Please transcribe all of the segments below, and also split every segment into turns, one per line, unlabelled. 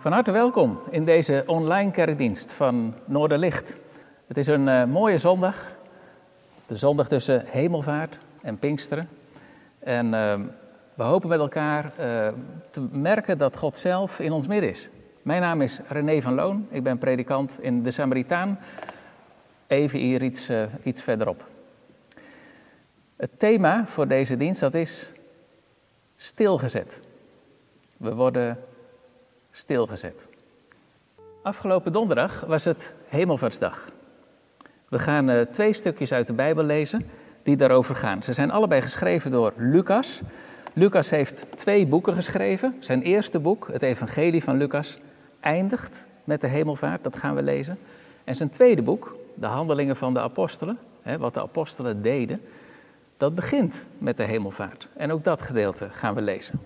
Van harte welkom in deze online kerkdienst van Noorderlicht. Het is een uh, mooie zondag, de zondag tussen hemelvaart en Pinksteren. En uh, we hopen met elkaar uh, te merken dat God zelf in ons midden is. Mijn naam is René van Loon, ik ben predikant in de Samaritaan, even hier iets, iets verderop. Het thema voor deze dienst dat is stilgezet. We worden stilgezet. Afgelopen donderdag was het Hemelvaartsdag. We gaan uh, twee stukjes uit de Bijbel lezen die daarover gaan. Ze zijn allebei geschreven door Lucas. Lucas heeft twee boeken geschreven. Zijn eerste boek, het Evangelie van Lucas, eindigt met de hemelvaart. Dat gaan we lezen. En zijn tweede boek, de Handelingen van de Apostelen, wat de apostelen deden, dat begint met de hemelvaart. En ook dat gedeelte gaan we lezen.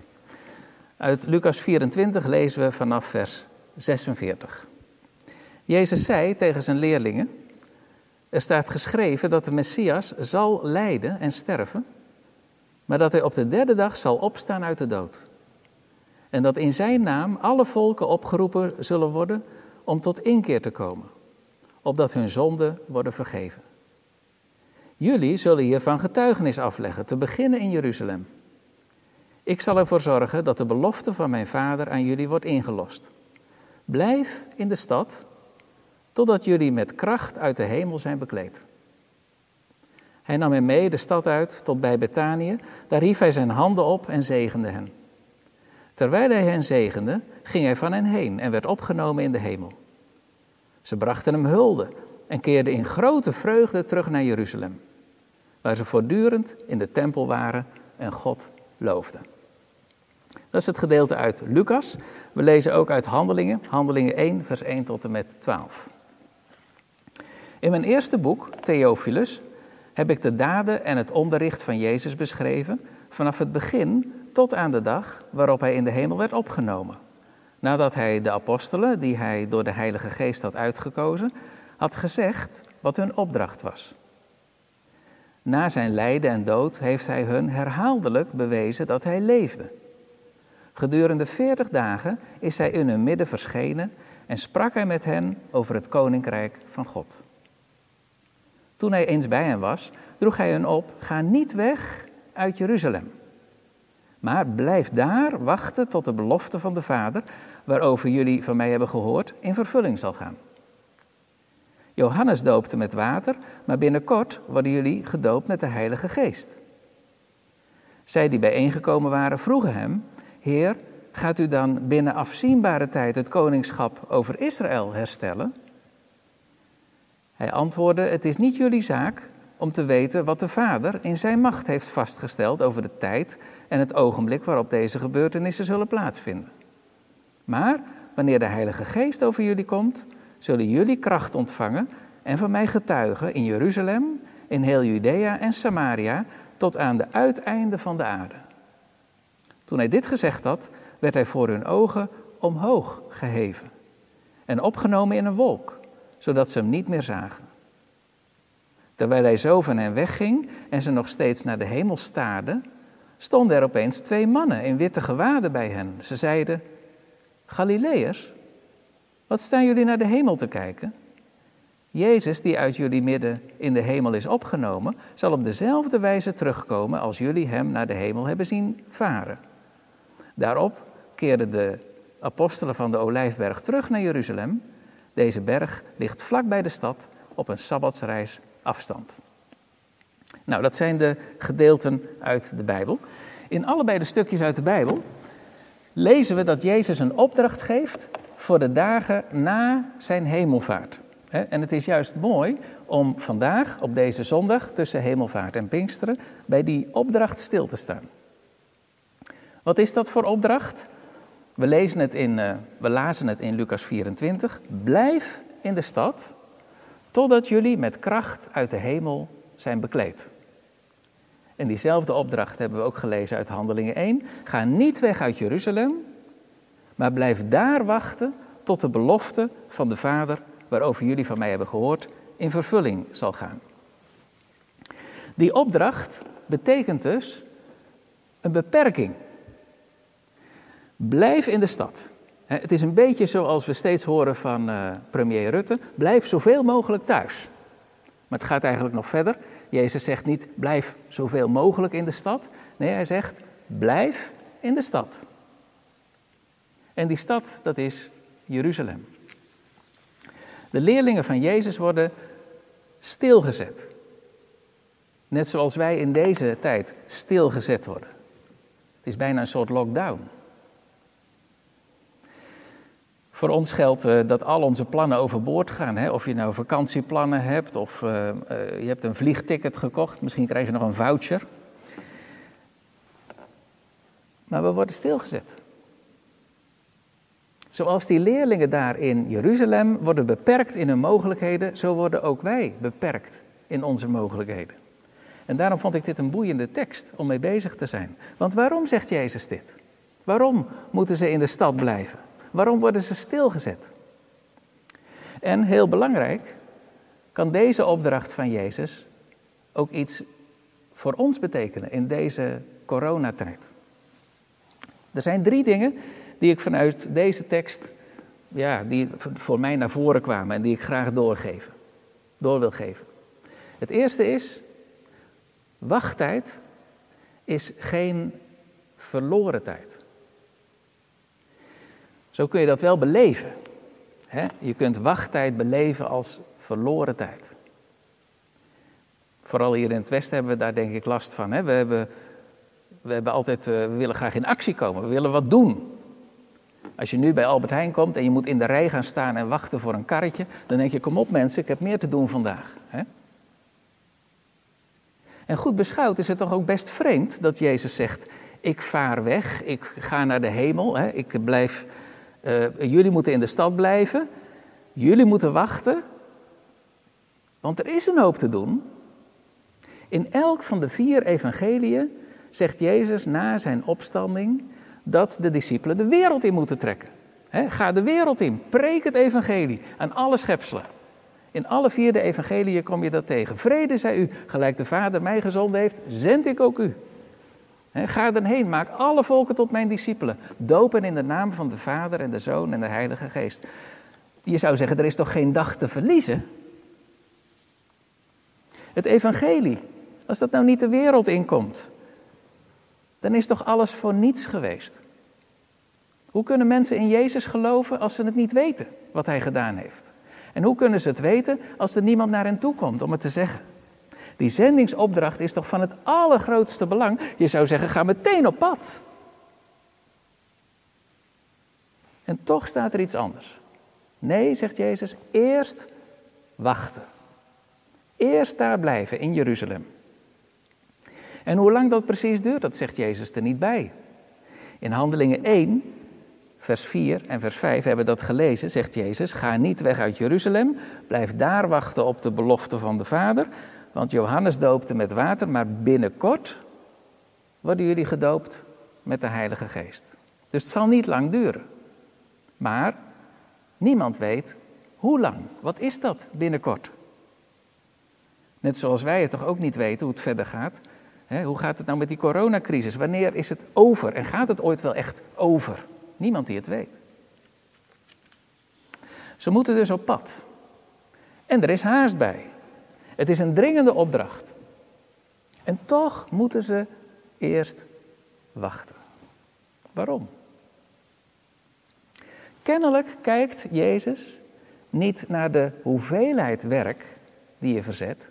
Uit Lucas 24 lezen we vanaf vers 46. Jezus zei tegen zijn leerlingen: Er staat geschreven dat de Messias zal lijden en sterven, maar dat hij op de derde dag zal opstaan uit de dood. En dat in zijn naam alle volken opgeroepen zullen worden om tot inkeer te komen, opdat hun zonden worden vergeven. Jullie zullen hiervan getuigenis afleggen, te beginnen in Jeruzalem. Ik zal ervoor zorgen dat de belofte van mijn vader aan jullie wordt ingelost. Blijf in de stad totdat jullie met kracht uit de hemel zijn bekleed. Hij nam hen mee de stad uit tot bij Betanië. Daar hief hij zijn handen op en zegende hen. Terwijl hij hen zegende, ging hij van hen heen en werd opgenomen in de hemel. Ze brachten hem hulde en keerden in grote vreugde terug naar Jeruzalem, waar ze voortdurend in de tempel waren en God Dat is het gedeelte uit Lucas. We lezen ook uit Handelingen, Handelingen 1, vers 1 tot en met 12. In mijn eerste boek, Theophilus, heb ik de daden en het onderricht van Jezus beschreven, vanaf het begin tot aan de dag waarop hij in de hemel werd opgenomen. Nadat hij de apostelen, die hij door de Heilige Geest had uitgekozen, had gezegd wat hun opdracht was. Na zijn lijden en dood heeft hij hun herhaaldelijk bewezen dat hij leefde. Gedurende veertig dagen is hij in hun midden verschenen en sprak hij met hen over het koninkrijk van God. Toen hij eens bij hen was, droeg hij hen op: Ga niet weg uit Jeruzalem, maar blijf daar wachten tot de belofte van de Vader, waarover jullie van mij hebben gehoord, in vervulling zal gaan. Johannes doopte met water, maar binnenkort worden jullie gedoopt met de Heilige Geest. Zij die bijeengekomen waren vroegen hem: Heer, gaat u dan binnen afzienbare tijd het koningschap over Israël herstellen? Hij antwoordde: Het is niet jullie zaak om te weten wat de Vader in zijn macht heeft vastgesteld over de tijd en het ogenblik waarop deze gebeurtenissen zullen plaatsvinden. Maar wanneer de Heilige Geest over jullie komt, zullen jullie kracht ontvangen en van mij getuigen in Jeruzalem, in heel Judea en Samaria, tot aan de uiteinden van de aarde. Toen hij dit gezegd had, werd hij voor hun ogen omhoog geheven en opgenomen in een wolk, zodat ze hem niet meer zagen. Terwijl hij zo van hen wegging en ze nog steeds naar de hemel staarden, stonden er opeens twee mannen in witte gewaden bij hen. Ze zeiden: Galileërs, wat staan jullie naar de hemel te kijken? Jezus, die uit jullie midden in de hemel is opgenomen, zal op dezelfde wijze terugkomen als jullie hem naar de hemel hebben zien varen. Daarop keerden de apostelen van de Olijfberg terug naar Jeruzalem. Deze berg ligt vlak bij de stad op een sabbatsreis afstand. Nou, dat zijn de gedeelten uit de Bijbel. In allebei de stukjes uit de Bijbel lezen we dat Jezus een opdracht geeft voor de dagen na zijn hemelvaart. En het is juist mooi om vandaag, op deze zondag, tussen hemelvaart en Pinksteren, bij die opdracht stil te staan. Wat is dat voor opdracht? We, lezen het in, uh, we lazen het in Lucas 24. Blijf in de stad totdat jullie met kracht uit de hemel zijn bekleed. En diezelfde opdracht hebben we ook gelezen uit Handelingen 1. Ga niet weg uit Jeruzalem, maar blijf daar wachten tot de belofte van de Vader, waarover jullie van mij hebben gehoord, in vervulling zal gaan. Die opdracht betekent dus een beperking. Blijf in de stad. Het is een beetje zoals we steeds horen van uh, premier Rutte: blijf zoveel mogelijk thuis. Maar het gaat eigenlijk nog verder. Jezus zegt niet: blijf zoveel mogelijk in de stad. Nee, hij zegt: blijf in de stad. En die stad, dat is Jeruzalem. De leerlingen van Jezus worden stilgezet. Net zoals wij in deze tijd stilgezet worden. Het is bijna een soort lockdown. Voor ons geldt uh, dat al onze plannen overboord gaan. Hè? Of je nou vakantieplannen hebt of uh, uh, je hebt een vliegticket gekocht. Misschien krijg je nog een voucher. Maar we worden stilgezet. Zoals die leerlingen daar in Jeruzalem worden beperkt in hun mogelijkheden, zo worden ook wij beperkt in onze mogelijkheden. En daarom vond ik dit een boeiende tekst om mee bezig te zijn. Want waarom zegt Jezus dit? Waarom moeten ze in de stad blijven? Waarom worden ze stilgezet? En heel belangrijk, kan deze opdracht van Jezus ook iets voor ons betekenen in deze coronatijd? Er zijn drie dingen die ik vanuit deze tekst, ja, die voor mij naar voren kwamen en die ik graag doorgeven, door wil geven. Het eerste is, wachttijd is geen verloren tijd. Zo kun je dat wel beleven. Hè? Je kunt wachttijd beleven als verloren tijd. Vooral hier in het Westen hebben we daar denk ik last van. Hè? We, hebben, we, hebben altijd, eh, we willen graag in actie komen, we willen wat doen. Als je nu bij Albert Heijn komt en je moet in de rij gaan staan en wachten voor een karretje, dan denk je, kom op mensen, ik heb meer te doen vandaag. En goed beschouwd is het toch ook best vreemd dat Jezus zegt, ik vaar weg, ik ga naar de hemel, ik blijf, uh, jullie moeten in de stad blijven, jullie moeten wachten, want er is een hoop te doen. In elk van de vier evangeliën zegt Jezus na zijn opstanding, dat de discipelen de wereld in moeten trekken. ga de wereld in, preek het evangelie aan alle schepselen. In alle vier de evangeliën kom je dat tegen. Vrede zij u, gelijk de Vader mij gezonden heeft, zend ik ook u. ga dan heen, maak alle volken tot mijn discipelen. Dopen in de naam van de Vader en de Zoon en de Heilige Geest. Je zou zeggen, er is toch geen dag te verliezen? Het evangelie, als dat nou niet de wereld inkomt, dan is toch alles voor niets geweest? Hoe kunnen mensen in Jezus geloven als ze het niet weten wat hij gedaan heeft? En hoe kunnen ze het weten als er niemand naar hen toe komt om het te zeggen? Die zendingsopdracht is toch van het allergrootste belang. Je zou zeggen, ga meteen op pad. En toch staat er iets anders. Nee, zegt Jezus, eerst wachten. Eerst daar blijven in Jeruzalem. En hoe lang dat precies duurt, dat zegt Jezus er niet bij. In Handelingen 1, vers 4 en vers 5 hebben dat gelezen, zegt Jezus, ga niet weg uit Jeruzalem, blijf daar wachten op de belofte van de Vader, want Johannes doopte met water, maar binnenkort worden jullie gedoopt met de Heilige Geest. Dus het zal niet lang duren. Maar niemand weet hoe lang. Wat is dat binnenkort? Net zoals wij het toch ook niet weten hoe het verder gaat hoe gaat het nou met die coronacrisis? Wanneer is het over? En gaat het ooit wel echt over? Niemand die het weet. Ze moeten dus op pad. En er is haast bij. Het is een dringende opdracht. En toch moeten ze eerst wachten. Waarom? Kennelijk kijkt Jezus niet naar de hoeveelheid werk die je verzet.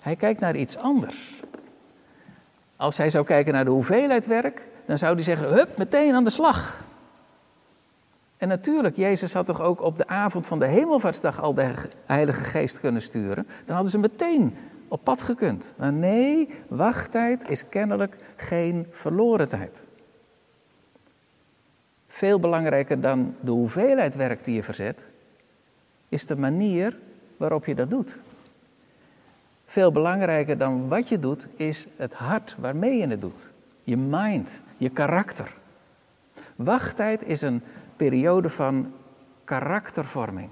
Hij kijkt naar iets anders. Als hij zou kijken naar de hoeveelheid werk, dan zou hij zeggen: hup, meteen aan de slag. En natuurlijk, Jezus had toch ook op de avond van de hemelvaartsdag al de Heilige Geest kunnen sturen. Dan hadden ze meteen op pad gekund. Maar nee, wachttijd is kennelijk geen verloren tijd. Veel belangrijker dan de hoeveelheid werk die je verzet, is de manier waarop je dat doet. Veel belangrijker dan wat je doet, is het hart waarmee je het doet. Je mind, je karakter. Wachttijd is een periode van karaktervorming.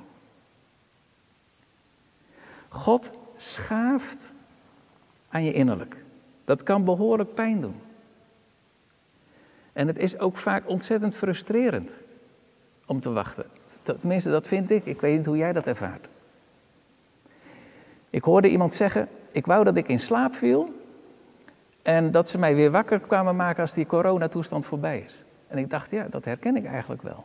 God schaaft aan je innerlijk. Dat kan behoorlijk pijn doen. En het is ook vaak ontzettend frustrerend om te wachten. Tenminste, dat vind ik. Ik weet niet hoe jij dat ervaart. Ik hoorde iemand zeggen: Ik wou dat ik in slaap viel. En dat ze mij weer wakker kwamen maken als die coronatoestand voorbij is. En ik dacht, ja, dat herken ik eigenlijk wel.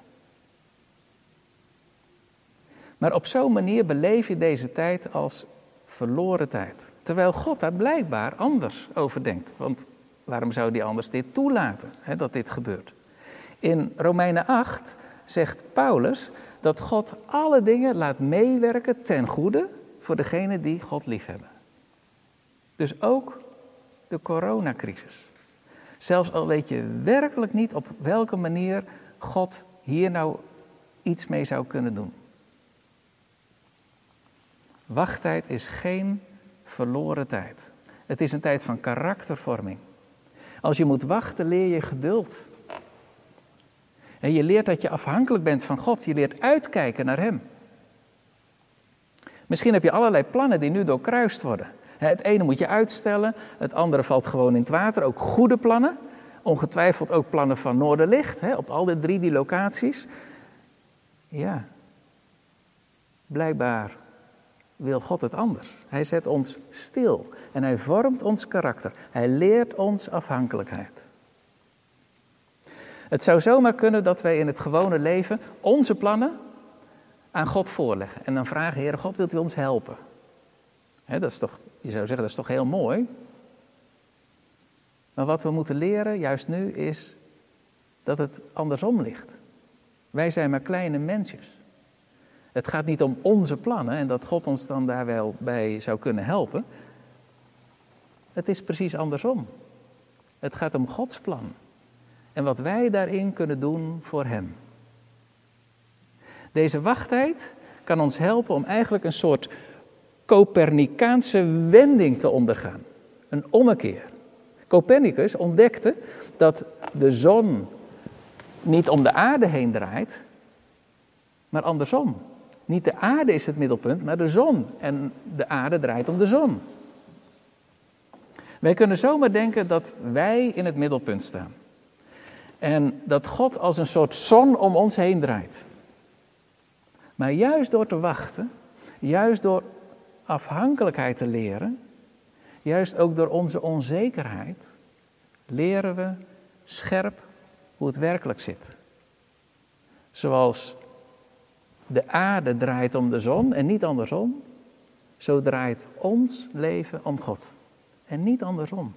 Maar op zo'n manier beleef je deze tijd als verloren tijd. Terwijl God daar blijkbaar anders over denkt. Want waarom zou hij anders dit toelaten, hè, dat dit gebeurt? In Romeinen 8 zegt Paulus dat God alle dingen laat meewerken ten goede voor degenen die God liefhebben. Dus ook de coronacrisis. Zelfs al weet je werkelijk niet op welke manier God hier nou iets mee zou kunnen doen. Wachttijd is geen verloren tijd. Het is een tijd van karaktervorming. Als je moet wachten, leer je geduld. En je leert dat je afhankelijk bent van God. Je leert uitkijken naar Hem. Misschien heb je allerlei plannen die nu doorkruist worden. Het ene moet je uitstellen, het andere valt gewoon in het water. Ook goede plannen. Ongetwijfeld ook plannen van Noorderlicht, op al die drie die locaties. Ja, blijkbaar wil God het anders. Hij zet ons stil en hij vormt ons karakter. Hij leert ons afhankelijkheid. Het zou zomaar kunnen dat wij in het gewone leven onze plannen aan God voorleggen. En dan vragen, Heer God, wilt u ons helpen? dat is toch, je zou zeggen, dat is toch heel mooi? Maar wat we moeten leren, juist nu, is dat het andersom ligt. Wij zijn maar kleine mensjes. Het gaat niet om onze plannen en dat God ons dan daar wel bij zou kunnen helpen. Het is precies andersom. Het gaat om Gods plan. En wat wij daarin kunnen doen voor Hem. Deze wachttijd kan ons helpen om eigenlijk een soort Copernicaanse wending te ondergaan. Een ommekeer. Copernicus ontdekte dat de zon niet om de aarde heen draait, maar andersom. Niet de aarde is het middelpunt, maar de zon. En de aarde draait om de zon. Wij kunnen zomaar denken dat wij in het middelpunt staan. En dat God als een soort zon om ons heen draait. Maar juist door te wachten, juist door afhankelijkheid te leren, juist ook door onze onzekerheid, leren we scherp hoe het werkelijk zit. Zoals de aarde draait om de zon en niet andersom, zo draait ons leven om God en niet andersom.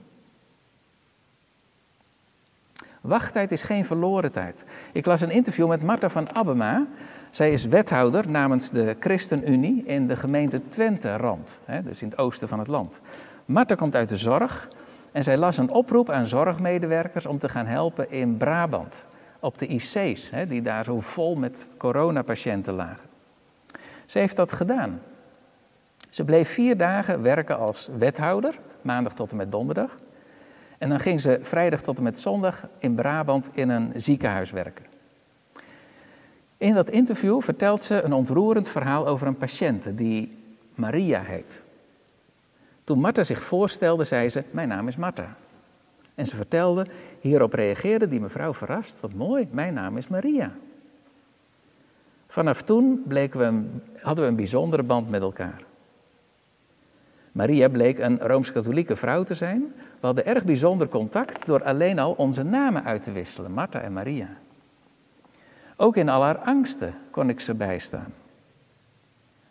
Wachttijd is geen verloren tijd. Ik las een interview met Marta van Abema. Zij is wethouder namens de ChristenUnie in de gemeente Twente-Rand, dus in het oosten van het land. Marta komt uit de zorg en zij las een oproep aan zorgmedewerkers om te gaan helpen in Brabant, op de IC's, die daar zo vol met coronapatiënten lagen. Ze heeft dat gedaan. Ze bleef vier dagen werken als wethouder, maandag tot en met donderdag. En dan ging ze vrijdag tot en met zondag in Brabant in een ziekenhuis werken. In dat interview vertelt ze een ontroerend verhaal over een patiënte die Maria heet. Toen Martha zich voorstelde, zei ze: Mijn naam is Martha. En ze vertelde, hierop reageerde die mevrouw verrast: Wat mooi, mijn naam is Maria. Vanaf toen we hadden we een bijzondere band met elkaar. Maria bleek een rooms-katholieke vrouw te zijn. We hadden erg bijzonder contact door alleen al onze namen uit te wisselen, Martha en Maria. Ook in al haar angsten kon ik ze bijstaan.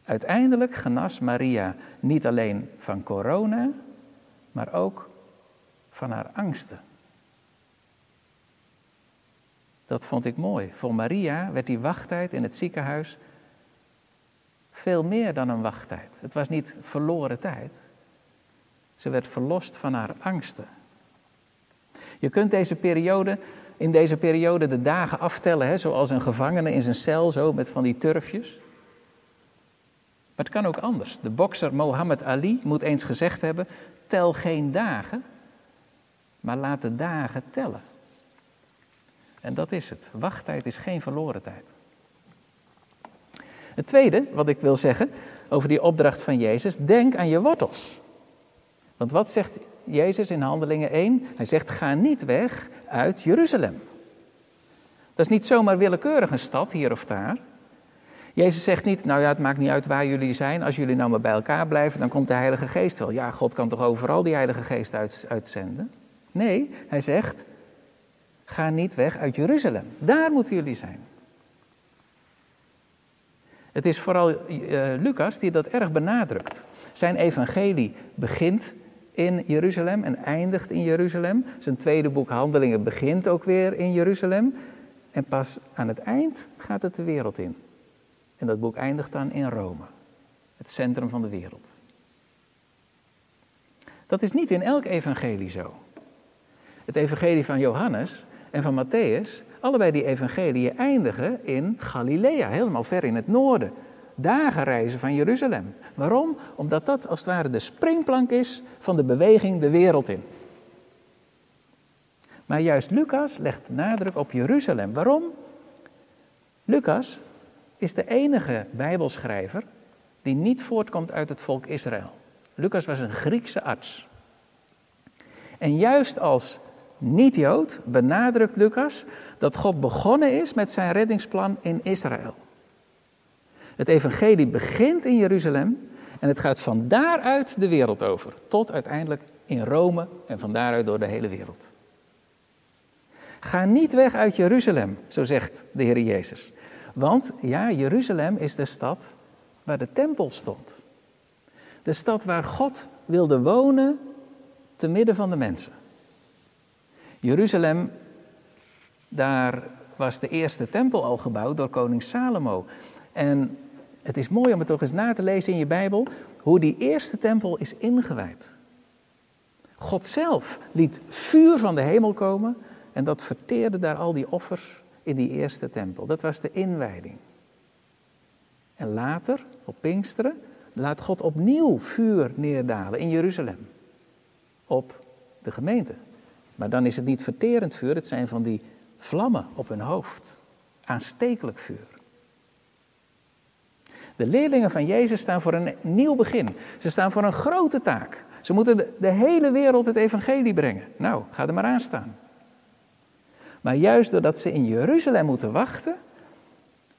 Uiteindelijk genas Maria niet alleen van corona, maar ook van haar angsten. Dat vond ik mooi. Voor Maria werd die wachttijd in het ziekenhuis veel meer dan een wachttijd. Het was niet verloren tijd. Ze werd verlost van haar angsten. Je kunt deze periode, in deze periode de dagen aftellen, hè, zoals een gevangene in zijn cel, zo met van die turfjes. Maar het kan ook anders. De bokser Mohammed Ali moet eens gezegd hebben: tel geen dagen, maar laat de dagen tellen. En dat is het. Wachttijd is geen verloren tijd. Het tweede wat ik wil zeggen over die opdracht van Jezus, denk aan je wortels. Want wat zegt Jezus in Handelingen 1? Hij zegt: ga niet weg uit Jeruzalem. Dat is niet zomaar willekeurig een stad hier of daar. Jezus zegt niet, nou ja, het maakt niet uit waar jullie zijn. Als jullie nou maar bij elkaar blijven, dan komt de Heilige Geest wel. Ja, God kan toch overal die Heilige Geest uitzenden? Nee, hij zegt, ga niet weg uit Jeruzalem. Daar moeten jullie zijn. Het is vooral uh, Lucas die dat erg benadrukt. Zijn evangelie begint in Jeruzalem en eindigt in Jeruzalem. Zijn tweede boek Handelingen begint ook weer in Jeruzalem. En pas aan het eind gaat het de wereld in. En dat boek eindigt dan in Rome, het centrum van de wereld. Dat is niet in elk evangelie zo. Het evangelie van Johannes en van Matthäus, allebei die evangelieën eindigen in Galilea, helemaal ver in het noorden. Dagen reizen van Jeruzalem. Waarom? Omdat dat als het ware de springplank is van de beweging de wereld in. Maar juist Lucas legt nadruk op Jeruzalem. Waarom? Lucas is de enige Bijbelschrijver die niet voortkomt uit het volk Israël. Lucas was een Griekse arts. En juist als niet-Jood benadrukt Lucas dat God begonnen is met zijn reddingsplan in Israël. Het evangelie begint in Jeruzalem en het gaat van daaruit de wereld over, tot uiteindelijk in Rome en van daaruit door de hele wereld. Ga niet weg uit Jeruzalem, zo zegt de Heer Jezus. Want ja, Jeruzalem is de stad waar de tempel stond. De stad waar God wilde wonen te midden van de mensen. Jeruzalem, daar was de eerste tempel al gebouwd door koning Salomo. En het is mooi om het toch eens na te lezen in je Bijbel, hoe die eerste tempel is ingewijd. God zelf liet vuur van de hemel komen en dat verteerde daar al die offers in die eerste tempel. Dat was de inwijding. En later, op Pinksteren, laat God opnieuw vuur neerdalen in Jeruzalem. Op de gemeente. Maar dan is het niet verterend vuur, het zijn van die vlammen op hun hoofd. Aanstekelijk vuur. De leerlingen van Jezus staan voor een nieuw begin. Ze staan voor een grote taak. Ze moeten de, hele wereld het evangelie brengen. Nou, ga er maar aan staan. Maar juist doordat ze in Jeruzalem moeten wachten,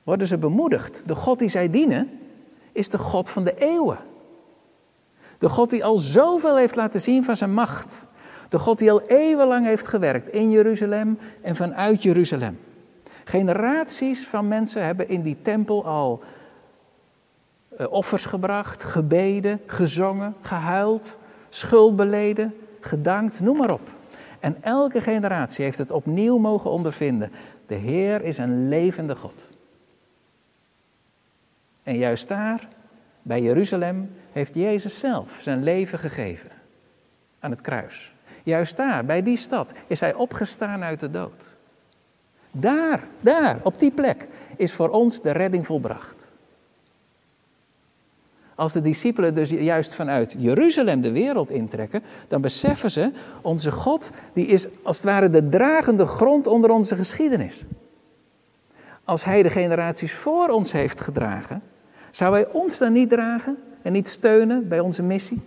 worden ze bemoedigd. De God die zij dienen, is de God van de eeuwen. De God die al zoveel heeft laten zien van zijn macht. De God die al eeuwenlang heeft gewerkt in Jeruzalem en vanuit Jeruzalem. Generaties van mensen hebben in die tempel al offers gebracht, gebeden, gezongen, gehuild, schuld beleden, gedankt, noem maar op. En elke generatie heeft het opnieuw mogen ondervinden. De Heer is een levende God. En juist daar, bij Jeruzalem, heeft Jezus zelf zijn leven gegeven. Aan het kruis. Juist daar, bij die stad, is hij opgestaan uit de dood. Daar, daar, op die plek, is voor ons de redding volbracht. Als de discipelen dus juist vanuit Jeruzalem de wereld intrekken, dan beseffen ze, onze God, die is als het ware de dragende grond onder onze geschiedenis. Als Hij de generaties voor ons heeft gedragen, zou Hij ons dan niet dragen en niet steunen bij onze missie?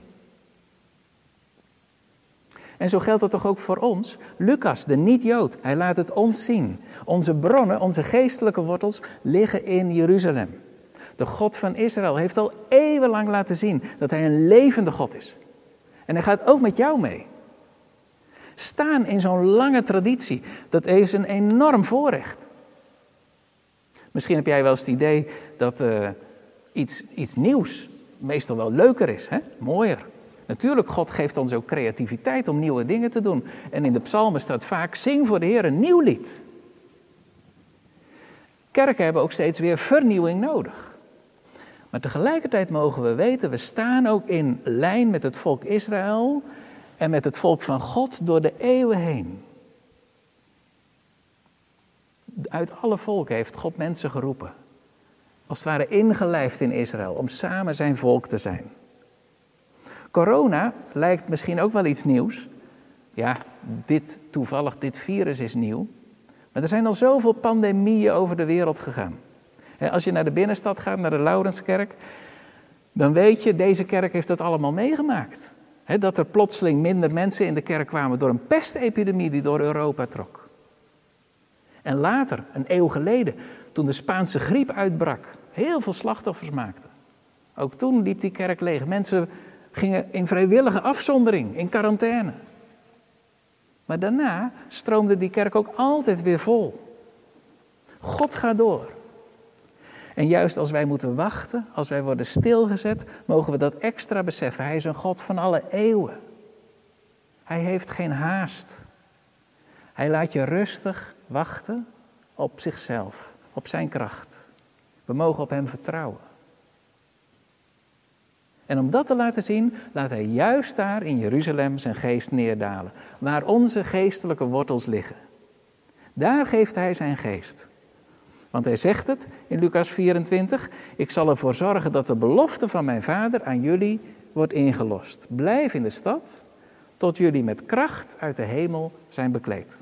En zo geldt dat toch ook voor ons? Lucas, de niet-Jood, hij laat het ons zien. Onze bronnen, onze geestelijke wortels liggen in Jeruzalem. De God van Israël heeft al eeuwenlang laten zien dat hij een levende God is. En hij gaat ook met jou mee. Staan in zo'n lange traditie, dat is een enorm voorrecht. Misschien heb jij wel eens het idee dat uh, iets, iets nieuws meestal wel leuker is, hè? mooier. Natuurlijk, God geeft ons ook creativiteit om nieuwe dingen te doen. En in de psalmen staat vaak, zing voor de Heer een nieuw lied. Kerken hebben ook steeds weer vernieuwing nodig. Maar tegelijkertijd mogen we weten, we staan ook in lijn met het volk Israël en met het volk van God door de eeuwen heen. Uit alle volken heeft God mensen geroepen. Als het ware ingelijfd in Israël, om samen zijn volk te zijn. Corona lijkt misschien ook wel iets nieuws. Ja, dit toevallig, dit virus is nieuw. Maar er zijn al zoveel pandemieën over de wereld gegaan. Als je naar de binnenstad gaat, naar de Laurenskerk, dan weet je, deze kerk heeft dat allemaal meegemaakt. Dat er plotseling minder mensen in de kerk kwamen door een pestepidemie die door Europa trok. En later, een eeuw geleden, toen de Spaanse griep uitbrak, heel veel slachtoffers maakte. Ook toen liep die kerk leeg. Mensen gingen in vrijwillige afzondering, in quarantaine. Maar daarna stroomde die kerk ook altijd weer vol. God gaat door. En juist als wij moeten wachten, als wij worden stilgezet, mogen we dat extra beseffen. Hij is een God van alle eeuwen. Hij heeft geen haast. Hij laat je rustig wachten op zichzelf, op zijn kracht. We mogen op hem vertrouwen. En om dat te laten zien, laat hij juist daar in Jeruzalem zijn geest neerdalen, waar onze geestelijke wortels liggen. Daar geeft hij zijn geest. Want hij zegt het in Lucas 24: Ik zal ervoor zorgen dat de belofte van mijn vader aan jullie wordt ingelost. Blijf in de stad tot jullie met kracht uit de hemel zijn bekleed.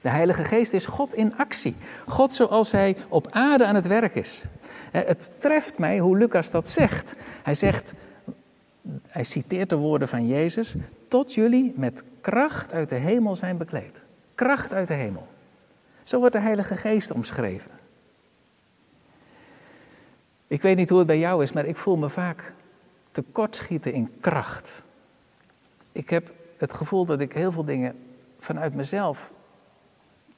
De Heilige Geest is God in actie. God zoals Hij op aarde aan het werk is. Het treft mij hoe Lucas dat zegt. Hij zegt, hij citeert de woorden van Jezus, tot jullie met kracht uit de hemel zijn bekleed. Kracht uit de hemel. Zo wordt de Heilige Geest omschreven. Ik weet niet hoe het bij jou is, maar ik voel me vaak tekortschieten in kracht. Ik heb het gevoel dat ik heel veel dingen vanuit mezelf,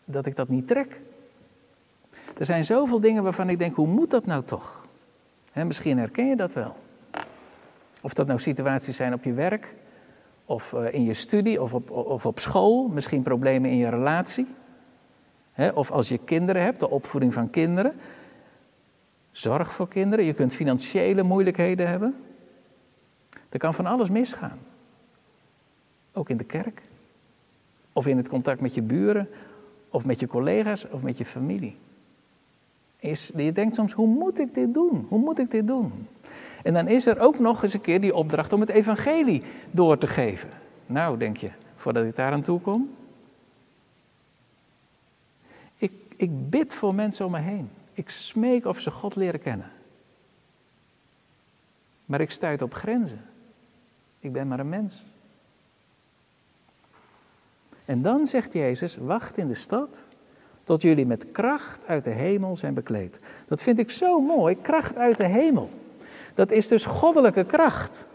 dat ik dat niet trek. Er zijn zoveel dingen waarvan ik denk, hoe moet dat nou toch? misschien herken je dat wel. Of dat nou situaties zijn op je werk, of eh, in je studie, of op, of op school, misschien problemen in je relatie. Of als je kinderen hebt, de opvoeding van kinderen. Zorg voor kinderen, je kunt financiële moeilijkheden hebben. Er kan van alles misgaan. Ook in de kerk. Of in het contact met je buren, of met je collega's, of met je familie. Is, je denkt soms, hoe moet ik dit doen? Hoe moet ik dit doen? En dan is er ook nog eens een keer die opdracht om het evangelie door te geven. Nou, denk je, voordat ik daar aan toe kom. Ik, bid voor mensen om me heen. Ik smeek of ze God leren kennen. Maar ik stuit op grenzen. Ik ben maar een mens. En dan zegt Jezus: wacht in de stad tot jullie met kracht uit de hemel zijn bekleed. Dat vind ik zo mooi, kracht uit de hemel. Dat is dus goddelijke kracht.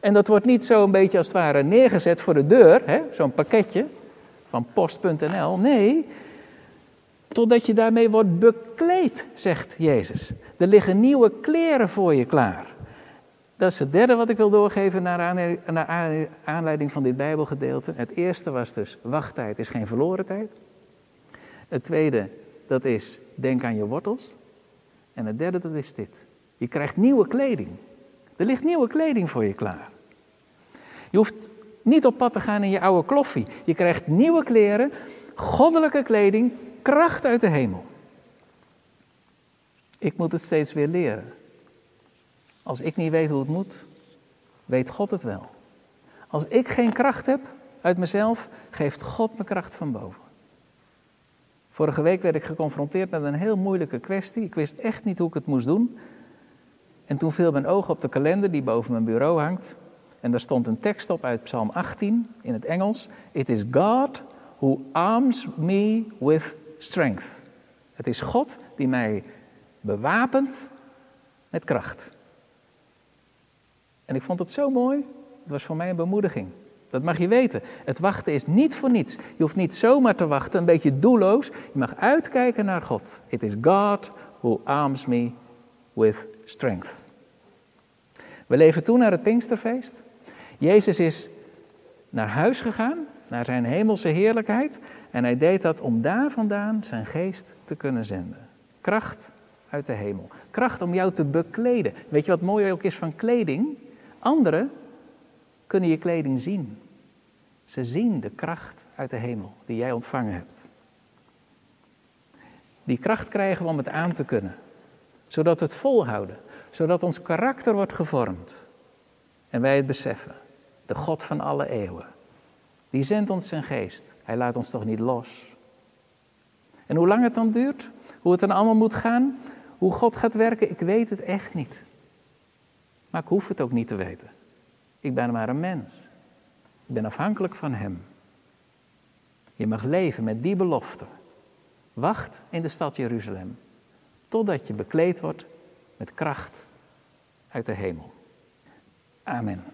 En dat wordt niet zo een beetje als het ware neergezet voor de deur, zo'n pakketje van post.nl. Nee, totdat je daarmee wordt bekleed, zegt Jezus. Er liggen nieuwe kleren voor je klaar. Dat is het derde wat ik wil doorgeven naar aanleiding van dit Bijbelgedeelte. Het eerste was dus, wachttijd is geen verloren tijd. Het tweede, dat is, denk aan je wortels. En het derde, dat is dit. Je krijgt nieuwe kleding. Er ligt nieuwe kleding voor je klaar. Je hoeft niet op pad te gaan in je oude kloffie. Je krijgt nieuwe kleren, goddelijke kleding, kracht uit de hemel. Ik moet het steeds weer leren. Als ik niet weet hoe het moet, weet God het wel. Als ik geen kracht heb uit mezelf, geeft God me kracht van boven. Vorige week werd ik geconfronteerd met een heel moeilijke kwestie. Ik wist echt niet hoe ik het moest doen. En toen viel mijn oog op de kalender die boven mijn bureau hangt. En daar stond een tekst op uit Psalm 18 in het Engels. It is God who arms me with strength. Het is God die mij bewapent met kracht. En ik vond het zo mooi. Het was voor mij een bemoediging. Dat mag je weten. Het wachten is niet voor niets. Je hoeft niet zomaar te wachten, een beetje doelloos. Je mag uitkijken naar God. It is God who arms me with strength. We leven toen naar het Pinksterfeest. Jezus is naar huis gegaan, naar zijn hemelse heerlijkheid. En hij deed dat om daar vandaan zijn geest te kunnen zenden. Kracht uit de hemel. Kracht om jou te bekleden. Weet je wat mooi ook is van kleding? Anderen kunnen je kleding zien. Ze zien de kracht uit de hemel die jij ontvangen hebt. Die kracht krijgen we om het aan te kunnen, zodat we het volhouden, zodat ons karakter wordt gevormd. En wij het beseffen, de God van alle eeuwen, die zendt ons zijn geest. Hij laat ons toch niet los. En hoe lang het dan duurt, hoe het dan allemaal moet gaan, hoe God gaat werken, ik weet het echt niet. Maar ik hoef het ook niet te weten. Ik ben maar een mens. Ik ben afhankelijk van Hem. Je mag leven met die belofte. Wacht in de stad Jeruzalem, totdat je bekleed wordt met kracht uit de hemel. Amen.